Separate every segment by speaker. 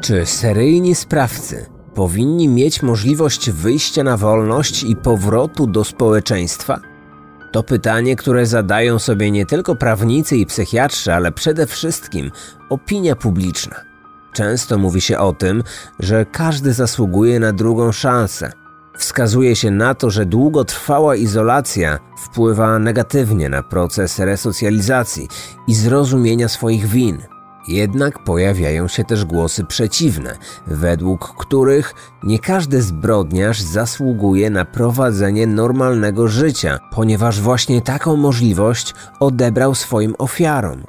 Speaker 1: Czy seryjni sprawcy powinni mieć możliwość wyjścia na wolność i powrotu do społeczeństwa? To pytanie, które zadają sobie nie tylko prawnicy i psychiatrzy, ale przede wszystkim opinia publiczna. Często mówi się o tym, że każdy zasługuje na drugą szansę. Wskazuje się na to, że długotrwała izolacja wpływa negatywnie na proces resocjalizacji i zrozumienia swoich win. Jednak pojawiają się też głosy przeciwne, według których nie każdy zbrodniarz zasługuje na prowadzenie normalnego życia, ponieważ właśnie taką możliwość odebrał swoim ofiarom.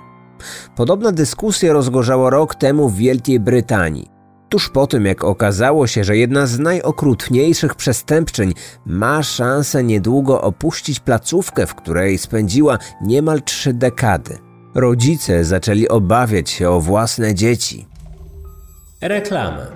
Speaker 1: Podobna dyskusja rozgorzała rok temu w Wielkiej Brytanii. Tuż po tym, jak okazało się, że jedna z najokrutniejszych przestępczyń ma szansę niedługo opuścić placówkę, w której spędziła niemal trzy dekady. Rodzice zaczęli obawiać się o własne dzieci. Reklama.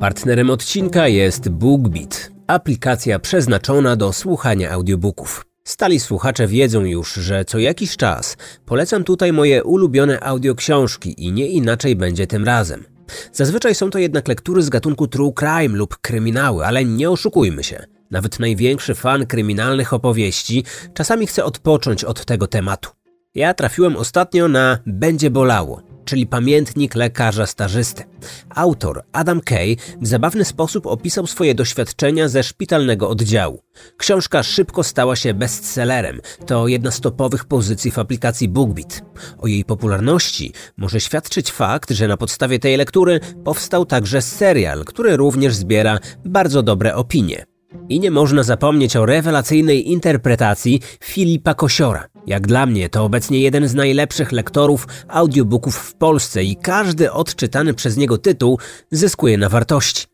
Speaker 1: Partnerem odcinka jest BookBeat, aplikacja przeznaczona do słuchania audiobooków. Stali słuchacze wiedzą już, że co jakiś czas polecam tutaj moje ulubione audioksiążki i nie inaczej będzie tym razem. Zazwyczaj są to jednak lektury z gatunku true crime lub kryminały, ale nie oszukujmy się. Nawet największy fan kryminalnych opowieści czasami chce odpocząć od tego tematu. Ja trafiłem ostatnio na Będzie bolało, czyli pamiętnik lekarza stażysty. Autor Adam Kay w zabawny sposób opisał swoje doświadczenia ze szpitalnego oddziału. Książka szybko stała się bestsellerem. To jedna z topowych pozycji w aplikacji BookBeat. O jej popularności może świadczyć fakt, że na podstawie tej lektury powstał także serial, który również zbiera bardzo dobre opinie. I nie można zapomnieć o rewelacyjnej interpretacji Filipa Kosiora. Jak dla mnie to obecnie jeden z najlepszych lektorów audiobooków w Polsce i każdy odczytany przez niego tytuł zyskuje na wartości.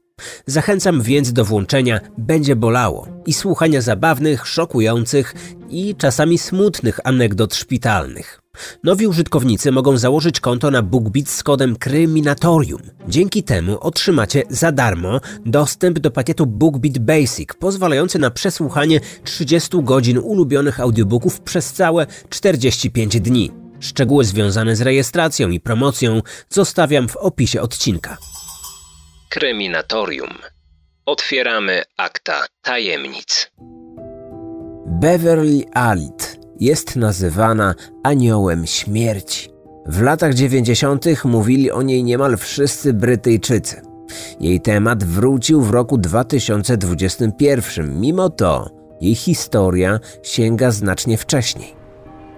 Speaker 1: Zachęcam więc do włączenia Będzie bolało i słuchania zabawnych, szokujących i czasami smutnych anegdot szpitalnych. Nowi użytkownicy mogą założyć konto na BookBeat z kodem Kryminatorium. Dzięki temu otrzymacie za darmo dostęp do pakietu BookBeat Basic, pozwalający na przesłuchanie 30 godzin ulubionych audiobooków przez całe 45 dni. Szczegóły związane z rejestracją i promocją zostawiam w opisie odcinka. Kryminatorium. Otwieramy akta tajemnic. Beverly Alit jest nazywana aniołem śmierci. W latach 90. mówili o niej niemal wszyscy Brytyjczycy. Jej temat wrócił w roku 2021, mimo to jej historia sięga znacznie wcześniej.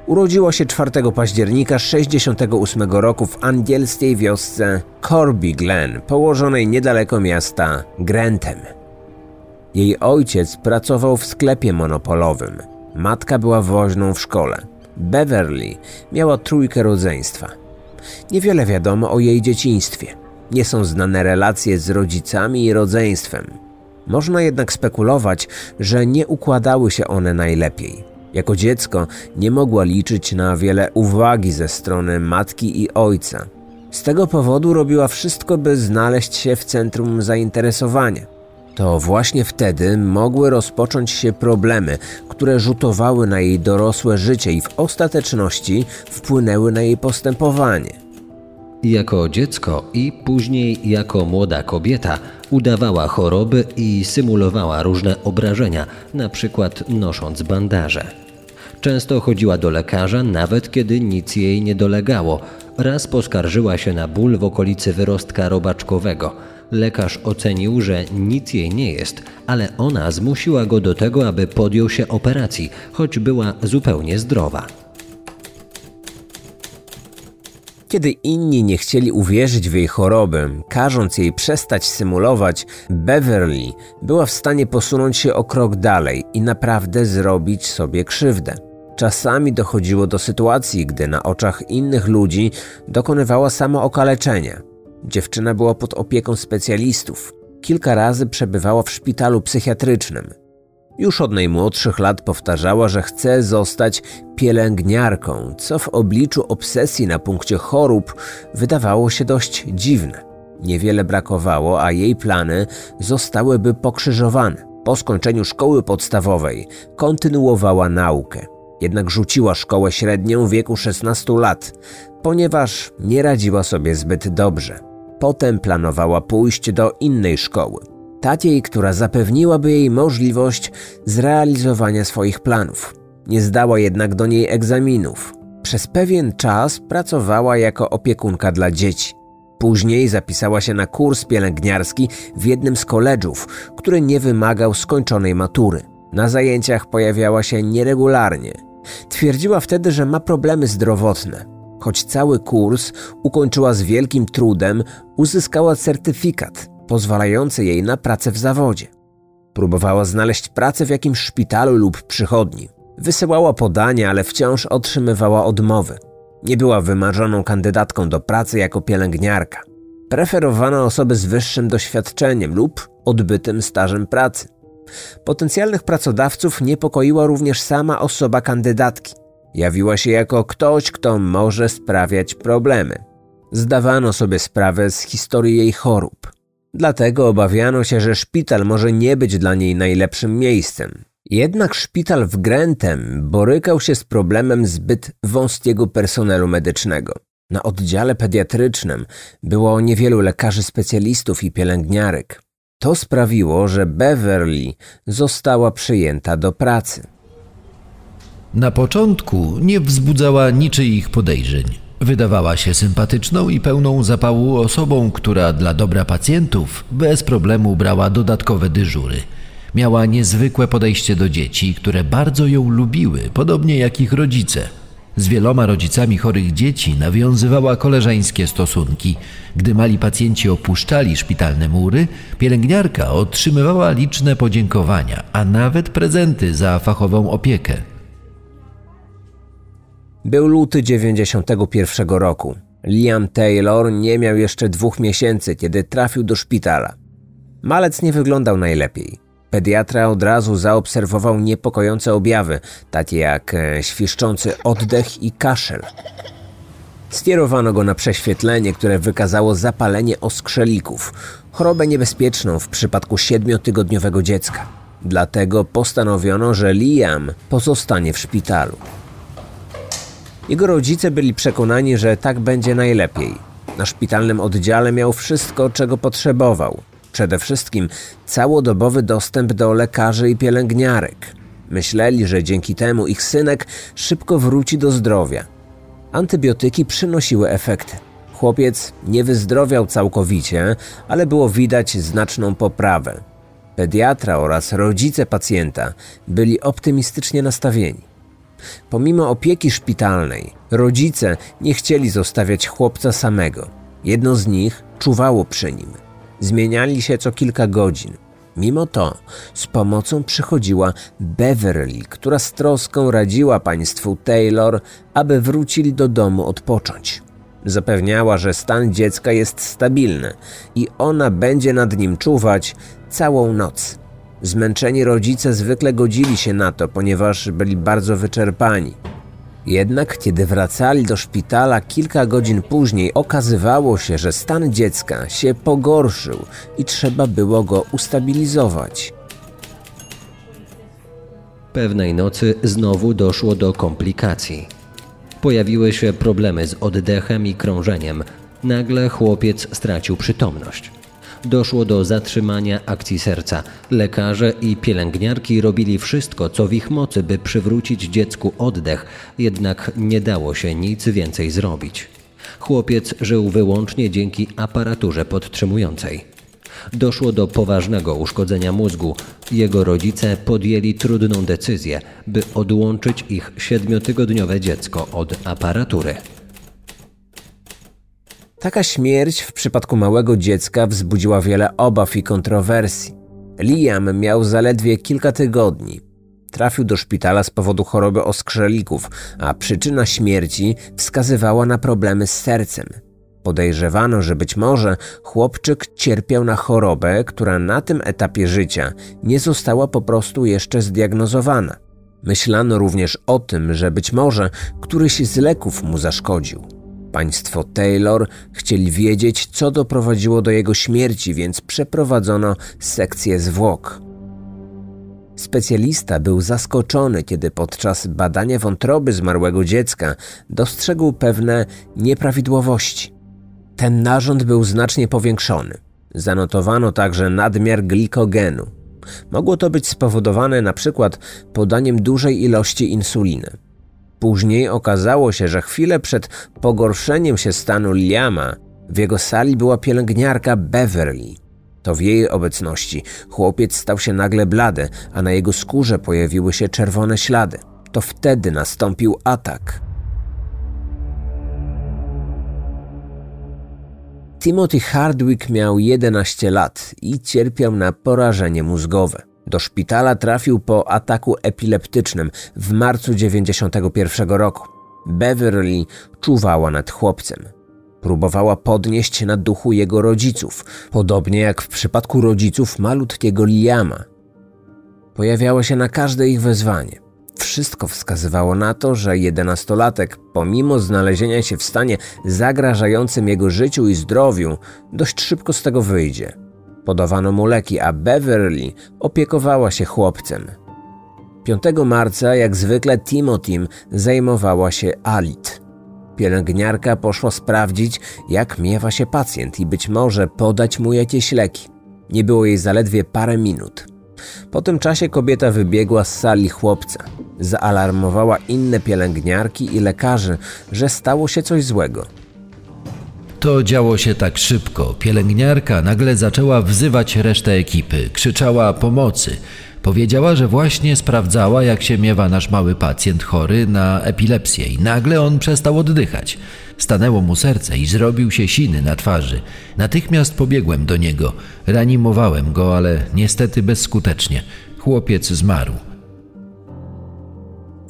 Speaker 1: Urodziła się 4 października 68 roku w angielskiej wiosce Corby Glen, położonej niedaleko miasta Grantham. Jej ojciec pracował w sklepie monopolowym. Matka była woźną w szkole. Beverly miała trójkę rodzeństwa. Niewiele wiadomo o jej dzieciństwie. Nie są znane relacje z rodzicami i rodzeństwem. Można jednak spekulować, że nie układały się one najlepiej. Jako dziecko nie mogła liczyć na wiele uwagi ze strony matki i ojca. Z tego powodu robiła wszystko, by znaleźć się w centrum zainteresowania. To właśnie wtedy mogły rozpocząć się problemy, które rzutowały na jej dorosłe życie i w ostateczności wpłynęły na jej postępowanie.
Speaker 2: Jako dziecko i później jako młoda kobieta udawała choroby i symulowała różne obrażenia, na przykład nosząc bandaże. Często chodziła do lekarza, nawet kiedy nic jej nie dolegało. Raz poskarżyła się na ból w okolicy wyrostka robaczkowego. Lekarz ocenił, że nic jej nie jest, ale ona zmusiła go do tego, aby podjął się operacji, choć była zupełnie zdrowa.
Speaker 1: Kiedy inni nie chcieli uwierzyć w jej chorobę, każąc jej przestać symulować, Beverly była w stanie posunąć się o krok dalej i naprawdę zrobić sobie krzywdę. Czasami dochodziło do sytuacji, gdy na oczach innych ludzi dokonywała samookaleczenia. Dziewczyna była pod opieką specjalistów. Kilka razy przebywała w szpitalu psychiatrycznym. Już od najmłodszych lat powtarzała, że chce zostać pielęgniarką, co w obliczu obsesji na punkcie chorób wydawało się dość dziwne. Niewiele brakowało, a jej plany zostałyby pokrzyżowane. Po skończeniu szkoły podstawowej kontynuowała naukę. Jednak rzuciła szkołę średnią w wieku 16 lat, ponieważ nie radziła sobie zbyt dobrze. Potem planowała pójść do innej szkoły. Takiej, która zapewniłaby jej możliwość zrealizowania swoich planów. Nie zdała jednak do niej egzaminów. Przez pewien czas pracowała jako opiekunka dla dzieci. Później zapisała się na kurs pielęgniarski w jednym z koledżów, który nie wymagał skończonej matury. Na zajęciach pojawiała się nieregularnie. Twierdziła wtedy, że ma problemy zdrowotne. Choć cały kurs ukończyła z wielkim trudem, uzyskała certyfikat pozwalający jej na pracę w zawodzie. Próbowała znaleźć pracę w jakimś szpitalu lub przychodni. Wysyłała podania, ale wciąż otrzymywała odmowy. Nie była wymarzoną kandydatką do pracy jako pielęgniarka. Preferowano osoby z wyższym doświadczeniem lub odbytym stażem pracy. Potencjalnych pracodawców niepokoiła również sama osoba kandydatki. Jawiła się jako ktoś, kto może sprawiać problemy. Zdawano sobie sprawę z historii jej chorób. Dlatego obawiano się, że szpital może nie być dla niej najlepszym miejscem. Jednak szpital w Grentem borykał się z problemem zbyt wąskiego personelu medycznego. Na oddziale pediatrycznym było niewielu lekarzy specjalistów i pielęgniarek. To sprawiło, że Beverly została przyjęta do pracy.
Speaker 3: Na początku nie wzbudzała niczyich podejrzeń. Wydawała się sympatyczną i pełną zapału osobą, która dla dobra pacjentów bez problemu brała dodatkowe dyżury. Miała niezwykłe podejście do dzieci, które bardzo ją lubiły, podobnie jak ich rodzice. Z wieloma rodzicami chorych dzieci nawiązywała koleżeńskie stosunki. Gdy mali pacjenci opuszczali szpitalne mury, pielęgniarka otrzymywała liczne podziękowania, a nawet prezenty za fachową opiekę.
Speaker 1: Był luty 91 roku. Liam Taylor nie miał jeszcze dwóch miesięcy, kiedy trafił do szpitala. Malec nie wyglądał najlepiej. Pediatra od razu zaobserwował niepokojące objawy, takie jak e, świszczący oddech i kaszel. Skierowano go na prześwietlenie, które wykazało zapalenie oskrzelików, chorobę niebezpieczną w przypadku siedmiotygodniowego dziecka. Dlatego postanowiono, że Liam pozostanie w szpitalu. Jego rodzice byli przekonani, że tak będzie najlepiej. Na szpitalnym oddziale miał wszystko, czego potrzebował. Przede wszystkim całodobowy dostęp do lekarzy i pielęgniarek. Myśleli, że dzięki temu ich synek szybko wróci do zdrowia. Antybiotyki przynosiły efekty. Chłopiec nie wyzdrowiał całkowicie, ale było widać znaczną poprawę. Pediatra oraz rodzice pacjenta byli optymistycznie nastawieni. Pomimo opieki szpitalnej, rodzice nie chcieli zostawiać chłopca samego. Jedno z nich czuwało przy nim. Zmieniali się co kilka godzin. Mimo to z pomocą przychodziła Beverly, która z troską radziła państwu Taylor, aby wrócili do domu odpocząć. Zapewniała, że stan dziecka jest stabilny i ona będzie nad nim czuwać całą noc. Zmęczeni rodzice zwykle godzili się na to, ponieważ byli bardzo wyczerpani. Jednak kiedy wracali do szpitala kilka godzin później, okazywało się, że stan dziecka się pogorszył i trzeba było go ustabilizować.
Speaker 2: Pewnej nocy znowu doszło do komplikacji. Pojawiły się problemy z oddechem i krążeniem. Nagle chłopiec stracił przytomność doszło do zatrzymania akcji serca. Lekarze i pielęgniarki robili wszystko, co w ich mocy, by przywrócić dziecku oddech, jednak nie dało się nic więcej zrobić. Chłopiec żył wyłącznie dzięki aparaturze podtrzymującej. Doszło do poważnego uszkodzenia mózgu. Jego rodzice podjęli trudną decyzję, by odłączyć ich siedmiotygodniowe dziecko od aparatury.
Speaker 1: Taka śmierć w przypadku małego dziecka wzbudziła wiele obaw i kontrowersji. Liam miał zaledwie kilka tygodni. Trafił do szpitala z powodu choroby oskrzelików, a przyczyna śmierci wskazywała na problemy z sercem. Podejrzewano, że być może chłopczyk cierpiał na chorobę, która na tym etapie życia nie została po prostu jeszcze zdiagnozowana. Myślano również o tym, że być może któryś z leków mu zaszkodził. Państwo Taylor chcieli wiedzieć, co doprowadziło do jego śmierci, więc przeprowadzono sekcję zwłok. Specjalista był zaskoczony, kiedy podczas badania wątroby zmarłego dziecka dostrzegł pewne nieprawidłowości. Ten narząd był znacznie powiększony. Zanotowano także nadmiar glikogenu. Mogło to być spowodowane na przykład podaniem dużej ilości insuliny. Później okazało się, że chwilę przed pogorszeniem się stanu Liama w jego sali była pielęgniarka Beverly. To w jej obecności chłopiec stał się nagle blady, a na jego skórze pojawiły się czerwone ślady. To wtedy nastąpił atak. Timothy Hardwick miał 11 lat i cierpiał na porażenie mózgowe. Do szpitala trafił po ataku epileptycznym w marcu 91 roku. Beverly czuwała nad chłopcem. Próbowała podnieść na duchu jego rodziców, podobnie jak w przypadku rodziców malutkiego Liama. Pojawiało się na każde ich wezwanie. Wszystko wskazywało na to, że jedenastolatek, pomimo znalezienia się w stanie zagrażającym jego życiu i zdrowiu, dość szybko z tego wyjdzie. Podawano mu leki, a Beverly opiekowała się chłopcem. 5 marca, jak zwykle, Timothy zajmowała się Alit. Pielęgniarka poszła sprawdzić, jak miewa się pacjent i być może podać mu jakieś leki. Nie było jej zaledwie parę minut. Po tym czasie kobieta wybiegła z sali chłopca. Zaalarmowała inne pielęgniarki i lekarzy, że stało się coś złego.
Speaker 3: To działo się tak szybko. Pielęgniarka nagle zaczęła wzywać resztę ekipy, krzyczała pomocy. Powiedziała, że właśnie sprawdzała, jak się miewa nasz mały pacjent chory na epilepsję i nagle on przestał oddychać. Stanęło mu serce i zrobił się siny na twarzy. Natychmiast pobiegłem do niego. Reanimowałem go, ale niestety bezskutecznie. Chłopiec zmarł.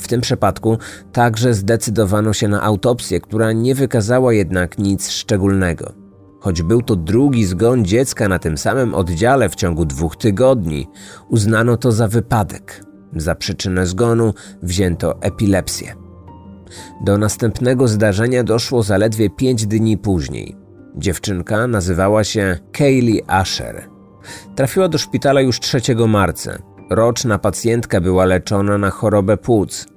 Speaker 1: W tym przypadku także zdecydowano się na autopsję, która nie wykazała jednak nic szczególnego. Choć był to drugi zgon dziecka na tym samym oddziale w ciągu dwóch tygodni, uznano to za wypadek. Za przyczynę zgonu wzięto epilepsję. Do następnego zdarzenia doszło zaledwie pięć dni później. Dziewczynka nazywała się Kaylee Asher. Trafiła do szpitala już 3 marca. Roczna pacjentka była leczona na chorobę płuc.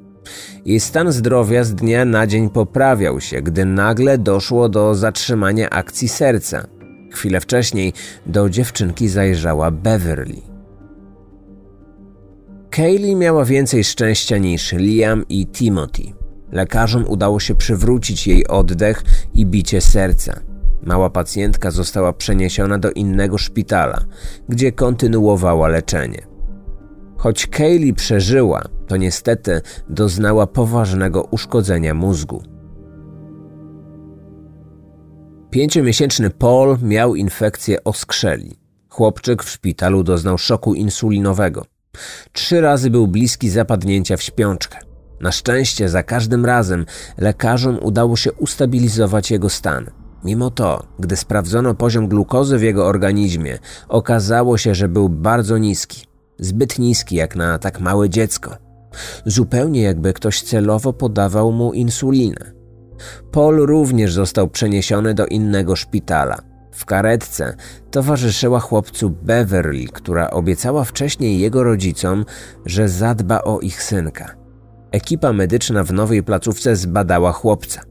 Speaker 1: Jej stan zdrowia z dnia na dzień poprawiał się, gdy nagle doszło do zatrzymania akcji serca. Chwilę wcześniej do dziewczynki zajrzała Beverly. Kaylee miała więcej szczęścia niż Liam i Timothy. Lekarzom udało się przywrócić jej oddech i bicie serca. Mała pacjentka została przeniesiona do innego szpitala, gdzie kontynuowała leczenie. Choć Kaylee przeżyła, to niestety doznała poważnego uszkodzenia mózgu. Pięciomiesięczny Paul miał infekcję oskrzeli. Chłopczyk w szpitalu doznał szoku insulinowego. Trzy razy był bliski zapadnięcia w śpiączkę. Na szczęście za każdym razem lekarzom udało się ustabilizować jego stan. Mimo to, gdy sprawdzono poziom glukozy w jego organizmie, okazało się, że był bardzo niski. Zbyt niski jak na tak małe dziecko. Zupełnie jakby ktoś celowo podawał mu insulinę. Paul również został przeniesiony do innego szpitala. W karetce towarzyszyła chłopcu Beverly, która obiecała wcześniej jego rodzicom, że zadba o ich synka. Ekipa medyczna w nowej placówce zbadała chłopca.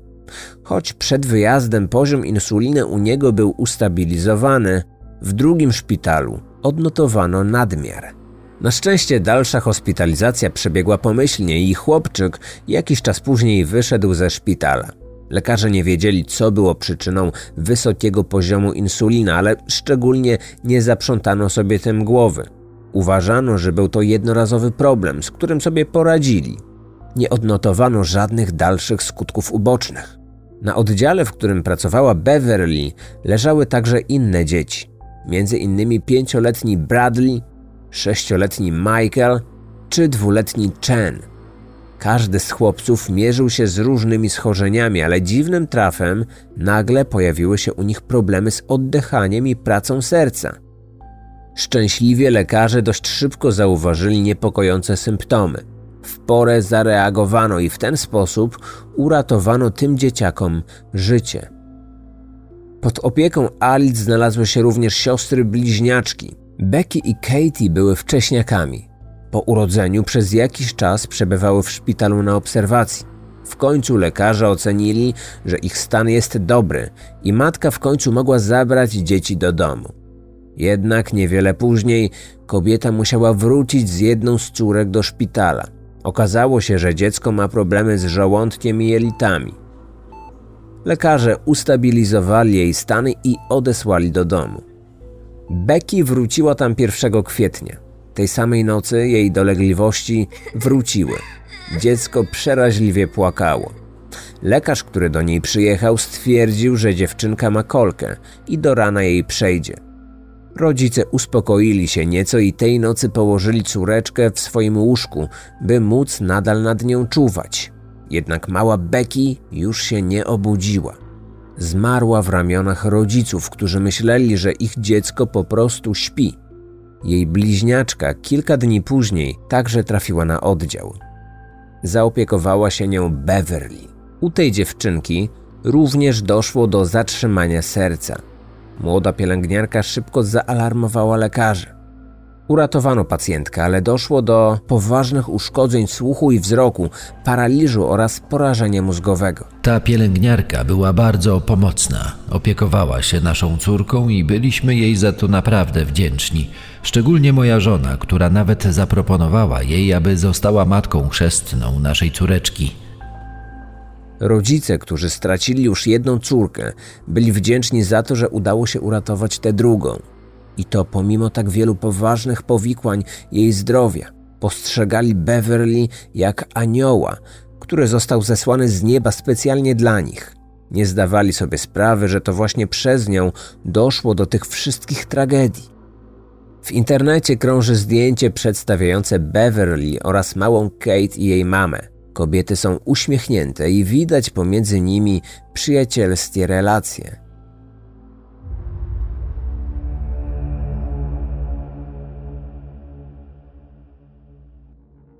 Speaker 1: Choć przed wyjazdem poziom insuliny u niego był ustabilizowany, w drugim szpitalu odnotowano nadmiar. Na szczęście dalsza hospitalizacja przebiegła pomyślnie i chłopczyk jakiś czas później wyszedł ze szpitala. Lekarze nie wiedzieli, co było przyczyną wysokiego poziomu insuliny, ale szczególnie nie zaprzątano sobie tym głowy. Uważano, że był to jednorazowy problem, z którym sobie poradzili. Nie odnotowano żadnych dalszych skutków ubocznych. Na oddziale, w którym pracowała Beverly, leżały także inne dzieci, między innymi pięcioletni Bradley sześcioletni Michael czy dwuletni Chen. Każdy z chłopców mierzył się z różnymi schorzeniami, ale dziwnym trafem nagle pojawiły się u nich problemy z oddychaniem i pracą serca. Szczęśliwie lekarze dość szybko zauważyli niepokojące symptomy. W porę zareagowano i w ten sposób uratowano tym dzieciakom życie. Pod opieką Alice znalazły się również siostry bliźniaczki, Becky i Katie były wcześniakami. Po urodzeniu przez jakiś czas przebywały w szpitalu na obserwacji. W końcu lekarze ocenili, że ich stan jest dobry i matka w końcu mogła zabrać dzieci do domu. Jednak niewiele później kobieta musiała wrócić z jedną z córek do szpitala. Okazało się, że dziecko ma problemy z żołądkiem i jelitami. Lekarze ustabilizowali jej stany i odesłali do domu. Becky wróciła tam 1 kwietnia. Tej samej nocy jej dolegliwości wróciły. Dziecko przeraźliwie płakało. Lekarz, który do niej przyjechał, stwierdził, że dziewczynka ma kolkę i do rana jej przejdzie. Rodzice uspokoili się nieco i tej nocy położyli córeczkę w swoim łóżku, by móc nadal nad nią czuwać. Jednak mała Becky już się nie obudziła. Zmarła w ramionach rodziców, którzy myśleli, że ich dziecko po prostu śpi. Jej bliźniaczka kilka dni później także trafiła na oddział. Zaopiekowała się nią Beverly. U tej dziewczynki również doszło do zatrzymania serca. Młoda pielęgniarka szybko zaalarmowała lekarzy. Uratowano pacjentkę, ale doszło do poważnych uszkodzeń słuchu i wzroku, paraliżu oraz porażenia mózgowego.
Speaker 3: Ta pielęgniarka była bardzo pomocna. Opiekowała się naszą córką i byliśmy jej za to naprawdę wdzięczni. Szczególnie moja żona, która nawet zaproponowała jej, aby została matką chrzestną naszej córeczki.
Speaker 1: Rodzice, którzy stracili już jedną córkę, byli wdzięczni za to, że udało się uratować tę drugą. I to pomimo tak wielu poważnych powikłań jej zdrowia. Postrzegali Beverly jak anioła, który został zesłany z nieba specjalnie dla nich. Nie zdawali sobie sprawy, że to właśnie przez nią doszło do tych wszystkich tragedii. W internecie krąży zdjęcie przedstawiające Beverly oraz małą Kate i jej mamę. Kobiety są uśmiechnięte i widać pomiędzy nimi przyjacielskie relacje.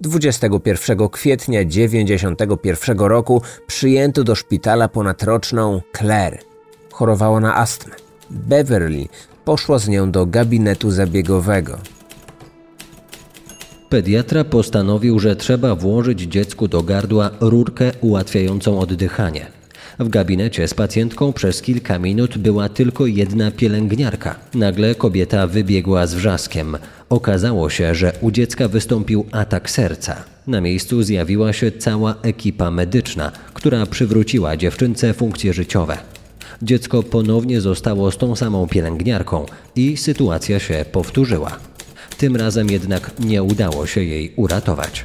Speaker 1: 21 kwietnia 1991 roku przyjęto do szpitala ponadroczną Claire. Chorowała na astmę. Beverly poszła z nią do gabinetu zabiegowego.
Speaker 2: Pediatra postanowił, że trzeba włożyć dziecku do gardła rurkę ułatwiającą oddychanie. W gabinecie z pacjentką przez kilka minut była tylko jedna pielęgniarka. Nagle kobieta wybiegła z wrzaskiem. Okazało się, że u dziecka wystąpił atak serca. Na miejscu zjawiła się cała ekipa medyczna, która przywróciła dziewczynce funkcje życiowe. Dziecko ponownie zostało z tą samą pielęgniarką i sytuacja się powtórzyła. Tym razem jednak nie udało się jej uratować.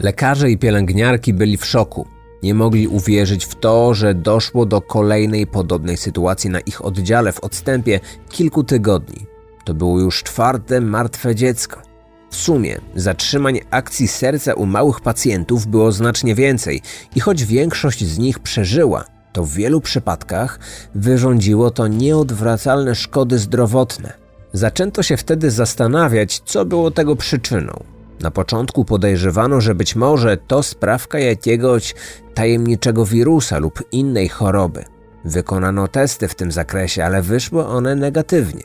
Speaker 1: Lekarze i pielęgniarki byli w szoku. Nie mogli uwierzyć w to, że doszło do kolejnej podobnej sytuacji na ich oddziale w odstępie kilku tygodni. To było już czwarte martwe dziecko. W sumie zatrzymań akcji serca u małych pacjentów było znacznie więcej i choć większość z nich przeżyła, to w wielu przypadkach wyrządziło to nieodwracalne szkody zdrowotne. Zaczęto się wtedy zastanawiać, co było tego przyczyną. Na początku podejrzewano, że być może to sprawka jakiegoś tajemniczego wirusa lub innej choroby. Wykonano testy w tym zakresie, ale wyszły one negatywnie.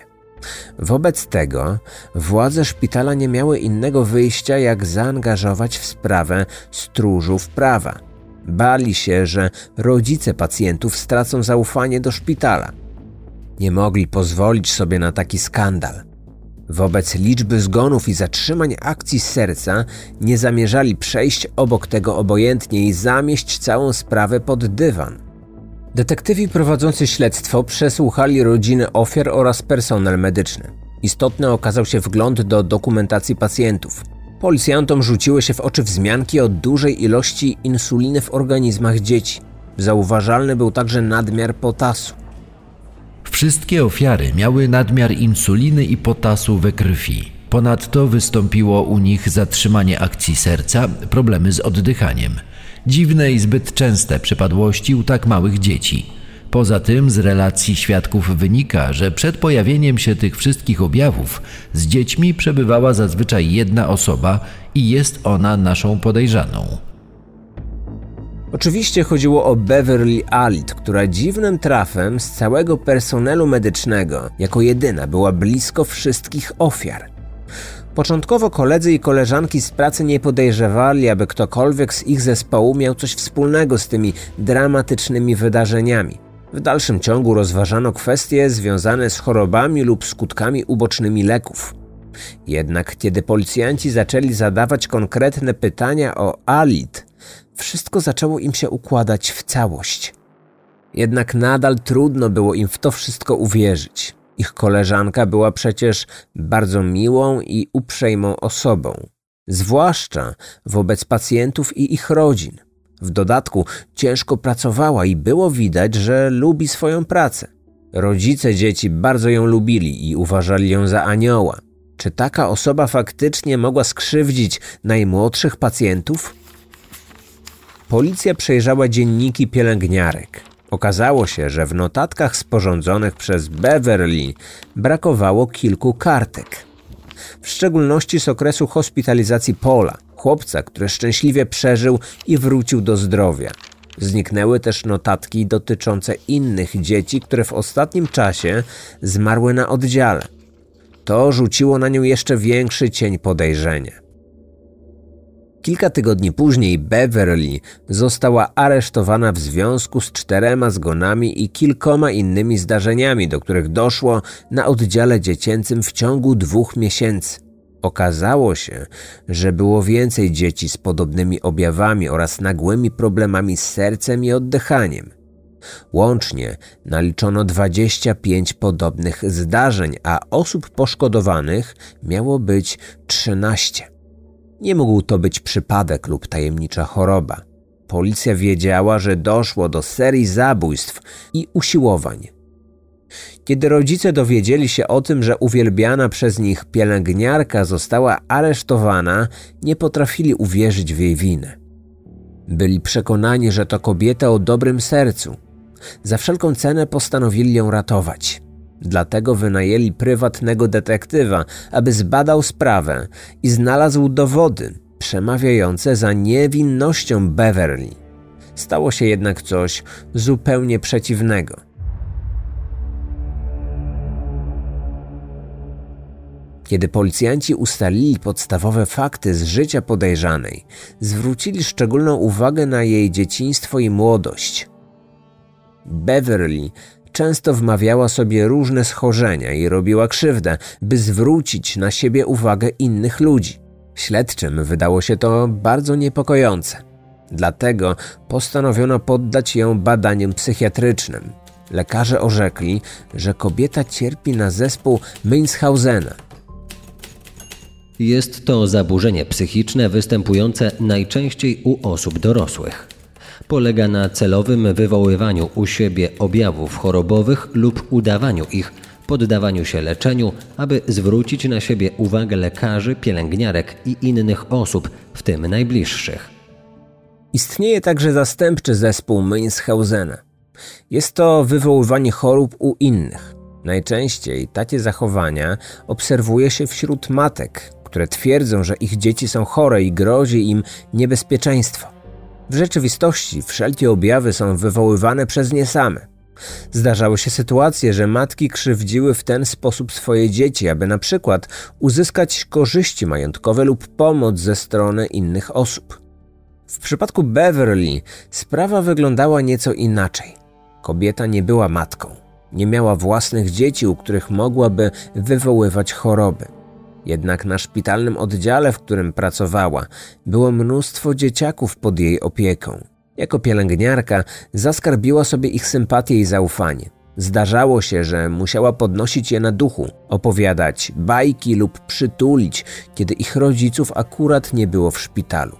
Speaker 1: Wobec tego władze szpitala nie miały innego wyjścia, jak zaangażować w sprawę stróżów prawa. Bali się, że rodzice pacjentów stracą zaufanie do szpitala. Nie mogli pozwolić sobie na taki skandal. Wobec liczby zgonów i zatrzymań akcji serca nie zamierzali przejść obok tego obojętnie i zamieść całą sprawę pod dywan. Detektywi prowadzący śledztwo przesłuchali rodziny ofiar oraz personel medyczny. Istotny okazał się wgląd do dokumentacji pacjentów. Policjantom rzuciły się w oczy wzmianki o dużej ilości insuliny w organizmach dzieci. Zauważalny był także nadmiar potasu.
Speaker 3: Wszystkie ofiary miały nadmiar insuliny i potasu we krwi. Ponadto wystąpiło u nich zatrzymanie akcji serca, problemy z oddychaniem. Dziwne i zbyt częste przypadłości u tak małych dzieci. Poza tym z relacji świadków wynika, że przed pojawieniem się tych wszystkich objawów z dziećmi przebywała zazwyczaj jedna osoba i jest ona naszą podejrzaną.
Speaker 1: Oczywiście chodziło o Beverly Alit, która dziwnym trafem z całego personelu medycznego jako jedyna była blisko wszystkich ofiar. Początkowo koledzy i koleżanki z pracy nie podejrzewali, aby ktokolwiek z ich zespołu miał coś wspólnego z tymi dramatycznymi wydarzeniami. W dalszym ciągu rozważano kwestie związane z chorobami lub skutkami ubocznymi leków. Jednak kiedy policjanci zaczęli zadawać konkretne pytania o Alit, wszystko zaczęło im się układać w całość. Jednak nadal trudno było im w to wszystko uwierzyć. Ich koleżanka była przecież bardzo miłą i uprzejmą osobą, zwłaszcza wobec pacjentów i ich rodzin. W dodatku ciężko pracowała i było widać, że lubi swoją pracę. Rodzice dzieci bardzo ją lubili i uważali ją za anioła. Czy taka osoba faktycznie mogła skrzywdzić najmłodszych pacjentów? Policja przejrzała dzienniki pielęgniarek. Okazało się, że w notatkach sporządzonych przez Beverly brakowało kilku kartek. W szczególności z okresu hospitalizacji Pola, chłopca, który szczęśliwie przeżył i wrócił do zdrowia. Zniknęły też notatki dotyczące innych dzieci, które w ostatnim czasie zmarły na oddziale. To rzuciło na nią jeszcze większy cień podejrzenia. Kilka tygodni później Beverly została aresztowana w związku z czterema zgonami i kilkoma innymi zdarzeniami, do których doszło na oddziale dziecięcym w ciągu dwóch miesięcy. Okazało się, że było więcej dzieci z podobnymi objawami oraz nagłymi problemami z sercem i oddychaniem. Łącznie naliczono 25 podobnych zdarzeń, a osób poszkodowanych miało być 13. Nie mógł to być przypadek lub tajemnicza choroba. Policja wiedziała, że doszło do serii zabójstw i usiłowań. Kiedy rodzice dowiedzieli się o tym, że uwielbiana przez nich pielęgniarka została aresztowana, nie potrafili uwierzyć w jej winę. Byli przekonani, że to kobieta o dobrym sercu. Za wszelką cenę postanowili ją ratować. Dlatego wynajęli prywatnego detektywa, aby zbadał sprawę i znalazł dowody przemawiające za niewinnością Beverly. Stało się jednak coś zupełnie przeciwnego. Kiedy policjanci ustalili podstawowe fakty z życia podejrzanej, zwrócili szczególną uwagę na jej dzieciństwo i młodość. Beverly Często wmawiała sobie różne schorzenia i robiła krzywdę, by zwrócić na siebie uwagę innych ludzi. Śledczym wydało się to bardzo niepokojące. Dlatego postanowiono poddać ją badaniom psychiatrycznym. Lekarze orzekli, że kobieta cierpi na zespół Münchhausena.
Speaker 2: Jest to zaburzenie psychiczne występujące najczęściej u osób dorosłych polega na celowym wywoływaniu u siebie objawów chorobowych lub udawaniu ich, poddawaniu się leczeniu, aby zwrócić na siebie uwagę lekarzy, pielęgniarek i innych osób, w tym najbliższych.
Speaker 1: Istnieje także zastępczy zespół Münchhausena. Jest to wywoływanie chorób u innych. Najczęściej takie zachowania obserwuje się wśród matek, które twierdzą, że ich dzieci są chore i grozi im niebezpieczeństwo. W rzeczywistości wszelkie objawy są wywoływane przez nie same. Zdarzały się sytuacje, że matki krzywdziły w ten sposób swoje dzieci, aby na przykład uzyskać korzyści majątkowe lub pomoc ze strony innych osób. W przypadku Beverly sprawa wyglądała nieco inaczej. Kobieta nie była matką, nie miała własnych dzieci, u których mogłaby wywoływać choroby. Jednak na szpitalnym oddziale, w którym pracowała, było mnóstwo dzieciaków pod jej opieką. Jako pielęgniarka zaskarbiła sobie ich sympatię i zaufanie. Zdarzało się, że musiała podnosić je na duchu, opowiadać bajki lub przytulić, kiedy ich rodziców akurat nie było w szpitalu.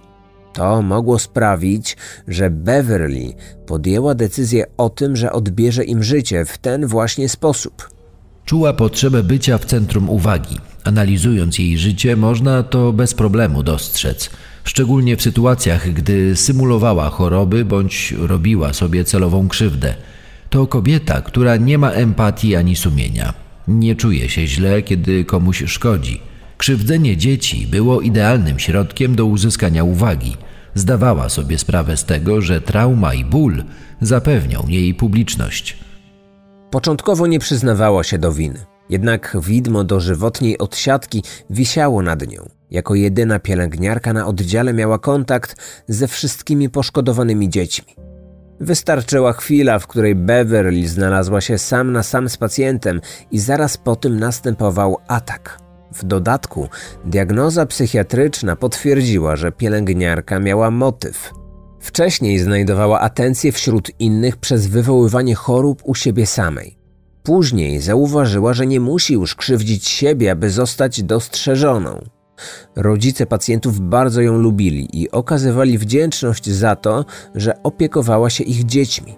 Speaker 1: To mogło sprawić, że Beverly podjęła decyzję o tym, że odbierze im życie w ten właśnie sposób.
Speaker 3: Czuła potrzebę bycia w centrum uwagi. Analizując jej życie, można to bez problemu dostrzec, szczególnie w sytuacjach, gdy symulowała choroby bądź robiła sobie celową krzywdę. To kobieta, która nie ma empatii ani sumienia. Nie czuje się źle, kiedy komuś szkodzi. Krzywdzenie dzieci było idealnym środkiem do uzyskania uwagi. Zdawała sobie sprawę z tego, że trauma i ból zapewnią jej publiczność.
Speaker 1: Początkowo nie przyznawała się do winy. Jednak widmo dożywotniej odsiadki wisiało nad nią. Jako jedyna pielęgniarka na oddziale miała kontakt ze wszystkimi poszkodowanymi dziećmi. Wystarczyła chwila, w której Beverly znalazła się sam na sam z pacjentem i zaraz po tym następował atak. W dodatku diagnoza psychiatryczna potwierdziła, że pielęgniarka miała motyw. Wcześniej znajdowała atencję wśród innych przez wywoływanie chorób u siebie samej. Później zauważyła, że nie musi już krzywdzić siebie, aby zostać dostrzeżoną. Rodzice pacjentów bardzo ją lubili i okazywali wdzięczność za to, że opiekowała się ich dziećmi.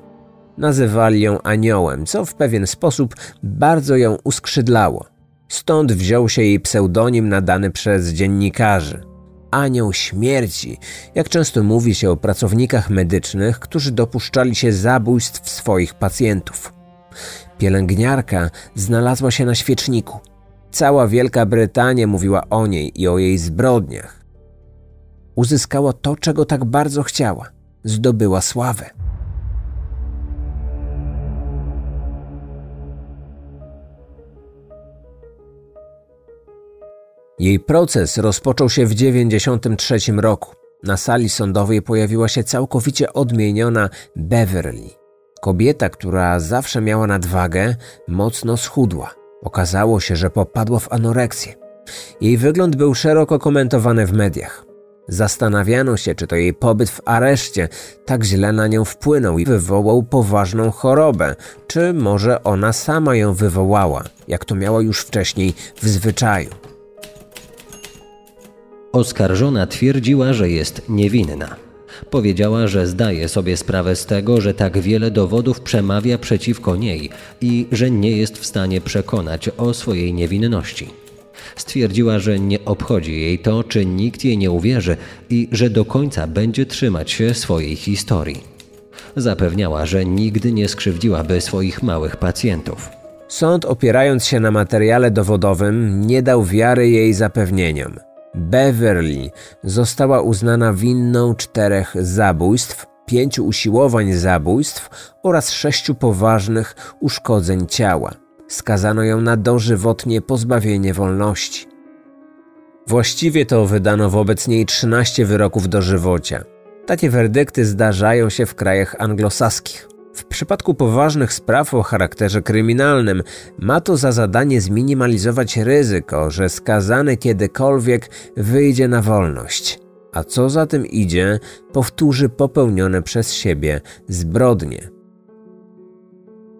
Speaker 1: Nazywali ją aniołem, co w pewien sposób bardzo ją uskrzydlało. Stąd wziął się jej pseudonim nadany przez dziennikarzy. Anioł śmierci, jak często mówi się o pracownikach medycznych, którzy dopuszczali się zabójstw swoich pacjentów. Pielęgniarka znalazła się na świeczniku. Cała Wielka Brytania mówiła o niej i o jej zbrodniach. Uzyskała to, czego tak bardzo chciała zdobyła sławę. Jej proces rozpoczął się w 1993 roku. Na sali sądowej pojawiła się całkowicie odmieniona Beverly. Kobieta, która zawsze miała nadwagę, mocno schudła. Okazało się, że popadła w anoreksję. Jej wygląd był szeroko komentowany w mediach. Zastanawiano się, czy to jej pobyt w areszcie tak źle na nią wpłynął i wywołał poważną chorobę, czy może ona sama ją wywołała, jak to miała już wcześniej w zwyczaju.
Speaker 2: Oskarżona twierdziła, że jest niewinna. Powiedziała, że zdaje sobie sprawę z tego, że tak wiele dowodów przemawia przeciwko niej i że nie jest w stanie przekonać o swojej niewinności. Stwierdziła, że nie obchodzi jej to, czy nikt jej nie uwierzy i że do końca będzie trzymać się swojej historii. Zapewniała, że nigdy nie skrzywdziłaby swoich małych pacjentów.
Speaker 1: Sąd, opierając się na materiale dowodowym, nie dał wiary jej zapewnieniom. Beverly została uznana winną czterech zabójstw, pięciu usiłowań zabójstw oraz sześciu poważnych uszkodzeń ciała. Skazano ją na dożywotnie pozbawienie wolności. Właściwie to wydano wobec niej 13 wyroków dożywocia. Takie werdykty zdarzają się w krajach anglosaskich. W przypadku poważnych spraw o charakterze kryminalnym ma to za zadanie zminimalizować ryzyko, że skazany kiedykolwiek wyjdzie na wolność, a co za tym idzie, powtórzy popełnione przez siebie zbrodnie.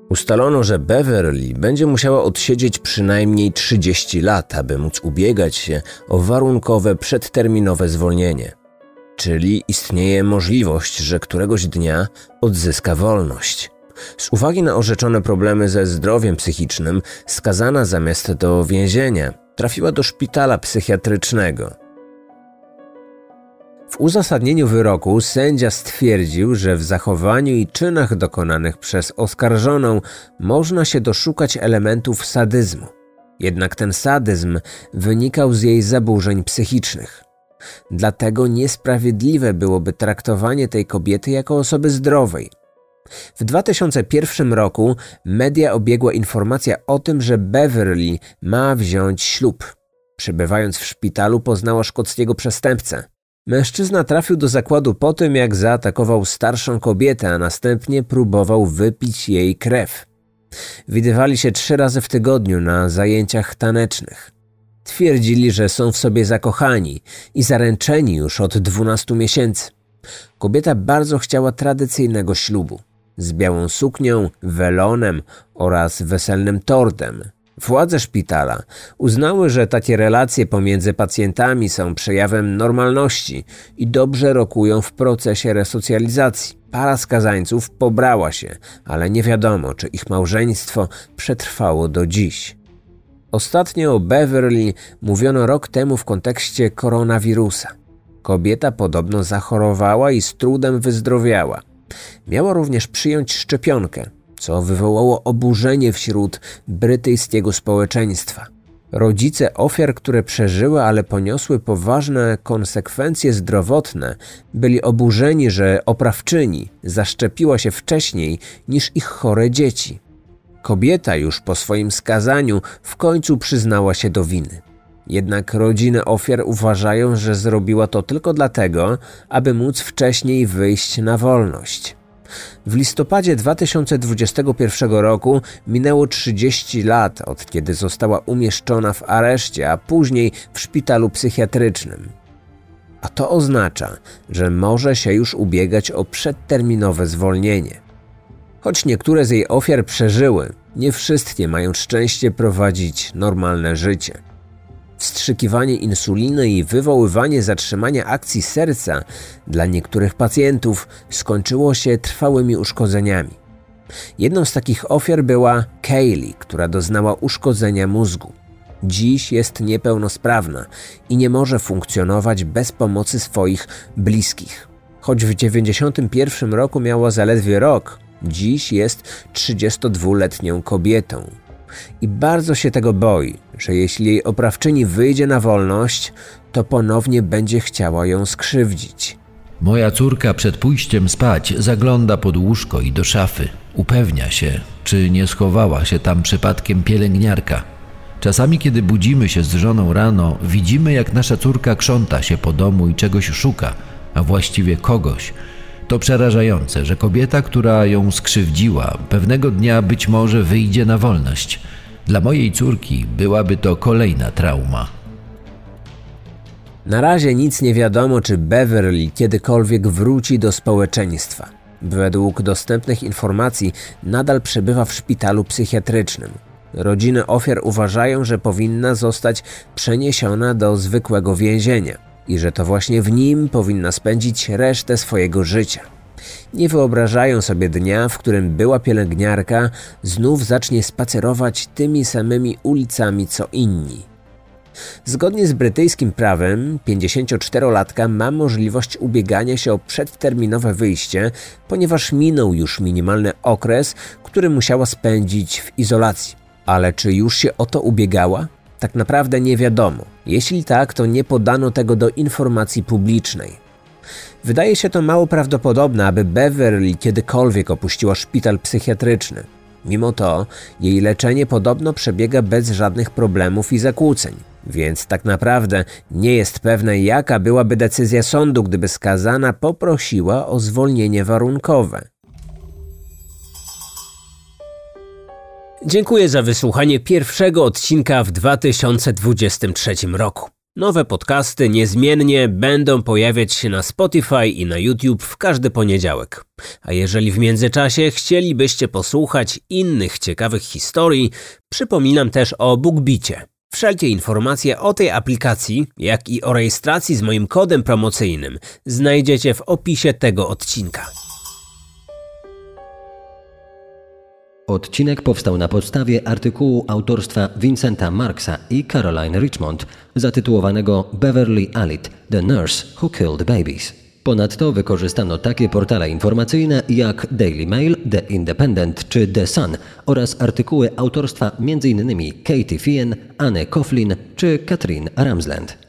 Speaker 1: Ustalono, że Beverly będzie musiała odsiedzieć przynajmniej 30 lat, aby móc ubiegać się o warunkowe przedterminowe zwolnienie czyli istnieje możliwość, że któregoś dnia odzyska wolność. Z uwagi na orzeczone problemy ze zdrowiem psychicznym, skazana zamiast do więzienia trafiła do szpitala psychiatrycznego. W uzasadnieniu wyroku sędzia stwierdził, że w zachowaniu i czynach dokonanych przez oskarżoną można się doszukać elementów sadyzmu. Jednak ten sadyzm wynikał z jej zaburzeń psychicznych. Dlatego niesprawiedliwe byłoby traktowanie tej kobiety jako osoby zdrowej. W 2001 roku media obiegła informacja o tym, że Beverly ma wziąć ślub. Przebywając w szpitalu poznała szkockiego przestępcę. Mężczyzna trafił do zakładu po tym, jak zaatakował starszą kobietę, a następnie próbował wypić jej krew. Widywali się trzy razy w tygodniu na zajęciach tanecznych. Twierdzili, że są w sobie zakochani i zaręczeni już od 12 miesięcy. Kobieta bardzo chciała tradycyjnego ślubu z białą suknią, welonem oraz weselnym tortem. Władze szpitala uznały, że takie relacje pomiędzy pacjentami są przejawem normalności i dobrze rokują w procesie resocjalizacji. Para skazańców pobrała się, ale nie wiadomo, czy ich małżeństwo przetrwało do dziś. Ostatnio o Beverly mówiono rok temu w kontekście koronawirusa. Kobieta podobno zachorowała i z trudem wyzdrowiała. Miała również przyjąć szczepionkę, co wywołało oburzenie wśród brytyjskiego społeczeństwa. Rodzice ofiar, które przeżyły, ale poniosły poważne konsekwencje zdrowotne, byli oburzeni, że oprawczyni zaszczepiła się wcześniej niż ich chore dzieci. Kobieta już po swoim skazaniu w końcu przyznała się do winy. Jednak rodziny ofiar uważają, że zrobiła to tylko dlatego, aby móc wcześniej wyjść na wolność. W listopadzie 2021 roku minęło 30 lat od kiedy została umieszczona w areszcie, a później w szpitalu psychiatrycznym. A to oznacza, że może się już ubiegać o przedterminowe zwolnienie. Choć niektóre z jej ofiar przeżyły, nie wszystkie mają szczęście prowadzić normalne życie. Wstrzykiwanie insuliny i wywoływanie zatrzymania akcji serca dla niektórych pacjentów skończyło się trwałymi uszkodzeniami. Jedną z takich ofiar była Kaylee, która doznała uszkodzenia mózgu. Dziś jest niepełnosprawna i nie może funkcjonować bez pomocy swoich bliskich. Choć w 1991 roku miała zaledwie rok, dziś jest 32-letnią kobietą i bardzo się tego boi, że jeśli jej oprawczyni wyjdzie na wolność, to ponownie będzie chciała ją skrzywdzić.
Speaker 3: Moja córka przed pójściem spać zagląda pod łóżko i do szafy. Upewnia się, czy nie schowała się tam przypadkiem pielęgniarka. Czasami, kiedy budzimy się z żoną rano, widzimy, jak nasza córka krząta się po domu i czegoś szuka, a właściwie kogoś, to przerażające, że kobieta, która ją skrzywdziła, pewnego dnia być może wyjdzie na wolność. Dla mojej córki byłaby to kolejna trauma.
Speaker 1: Na razie nic nie wiadomo, czy Beverly kiedykolwiek wróci do społeczeństwa. Według dostępnych informacji nadal przebywa w szpitalu psychiatrycznym. Rodziny ofiar uważają, że powinna zostać przeniesiona do zwykłego więzienia i że to właśnie w nim powinna spędzić resztę swojego życia. Nie wyobrażają sobie dnia, w którym była pielęgniarka znów zacznie spacerować tymi samymi ulicami co inni. Zgodnie z brytyjskim prawem, 54-latka ma możliwość ubiegania się o przedterminowe wyjście, ponieważ minął już minimalny okres, który musiała spędzić w izolacji. Ale czy już się o to ubiegała? Tak naprawdę nie wiadomo. Jeśli tak, to nie podano tego do informacji publicznej. Wydaje się to mało prawdopodobne, aby Beverly kiedykolwiek opuściła szpital psychiatryczny. Mimo to, jej leczenie podobno przebiega bez żadnych problemów i zakłóceń, więc tak naprawdę nie jest pewne, jaka byłaby decyzja sądu, gdyby skazana poprosiła o zwolnienie warunkowe. Dziękuję za wysłuchanie pierwszego odcinka w 2023 roku. Nowe podcasty niezmiennie będą pojawiać się na Spotify i na YouTube w każdy poniedziałek. A jeżeli w międzyczasie chcielibyście posłuchać innych ciekawych historii, przypominam też o BookBicie. Wszelkie informacje o tej aplikacji, jak i o rejestracji z moim kodem promocyjnym znajdziecie w opisie tego odcinka.
Speaker 2: Odcinek powstał na podstawie artykułu autorstwa Vincenta Marksa i Caroline Richmond zatytułowanego Beverly Alit – The Nurse Who Killed Babies. Ponadto wykorzystano takie portale informacyjne jak Daily Mail, The Independent czy The Sun oraz artykuły autorstwa m.in. Katie Fien, Anne Coughlin czy Katrin Ramsland.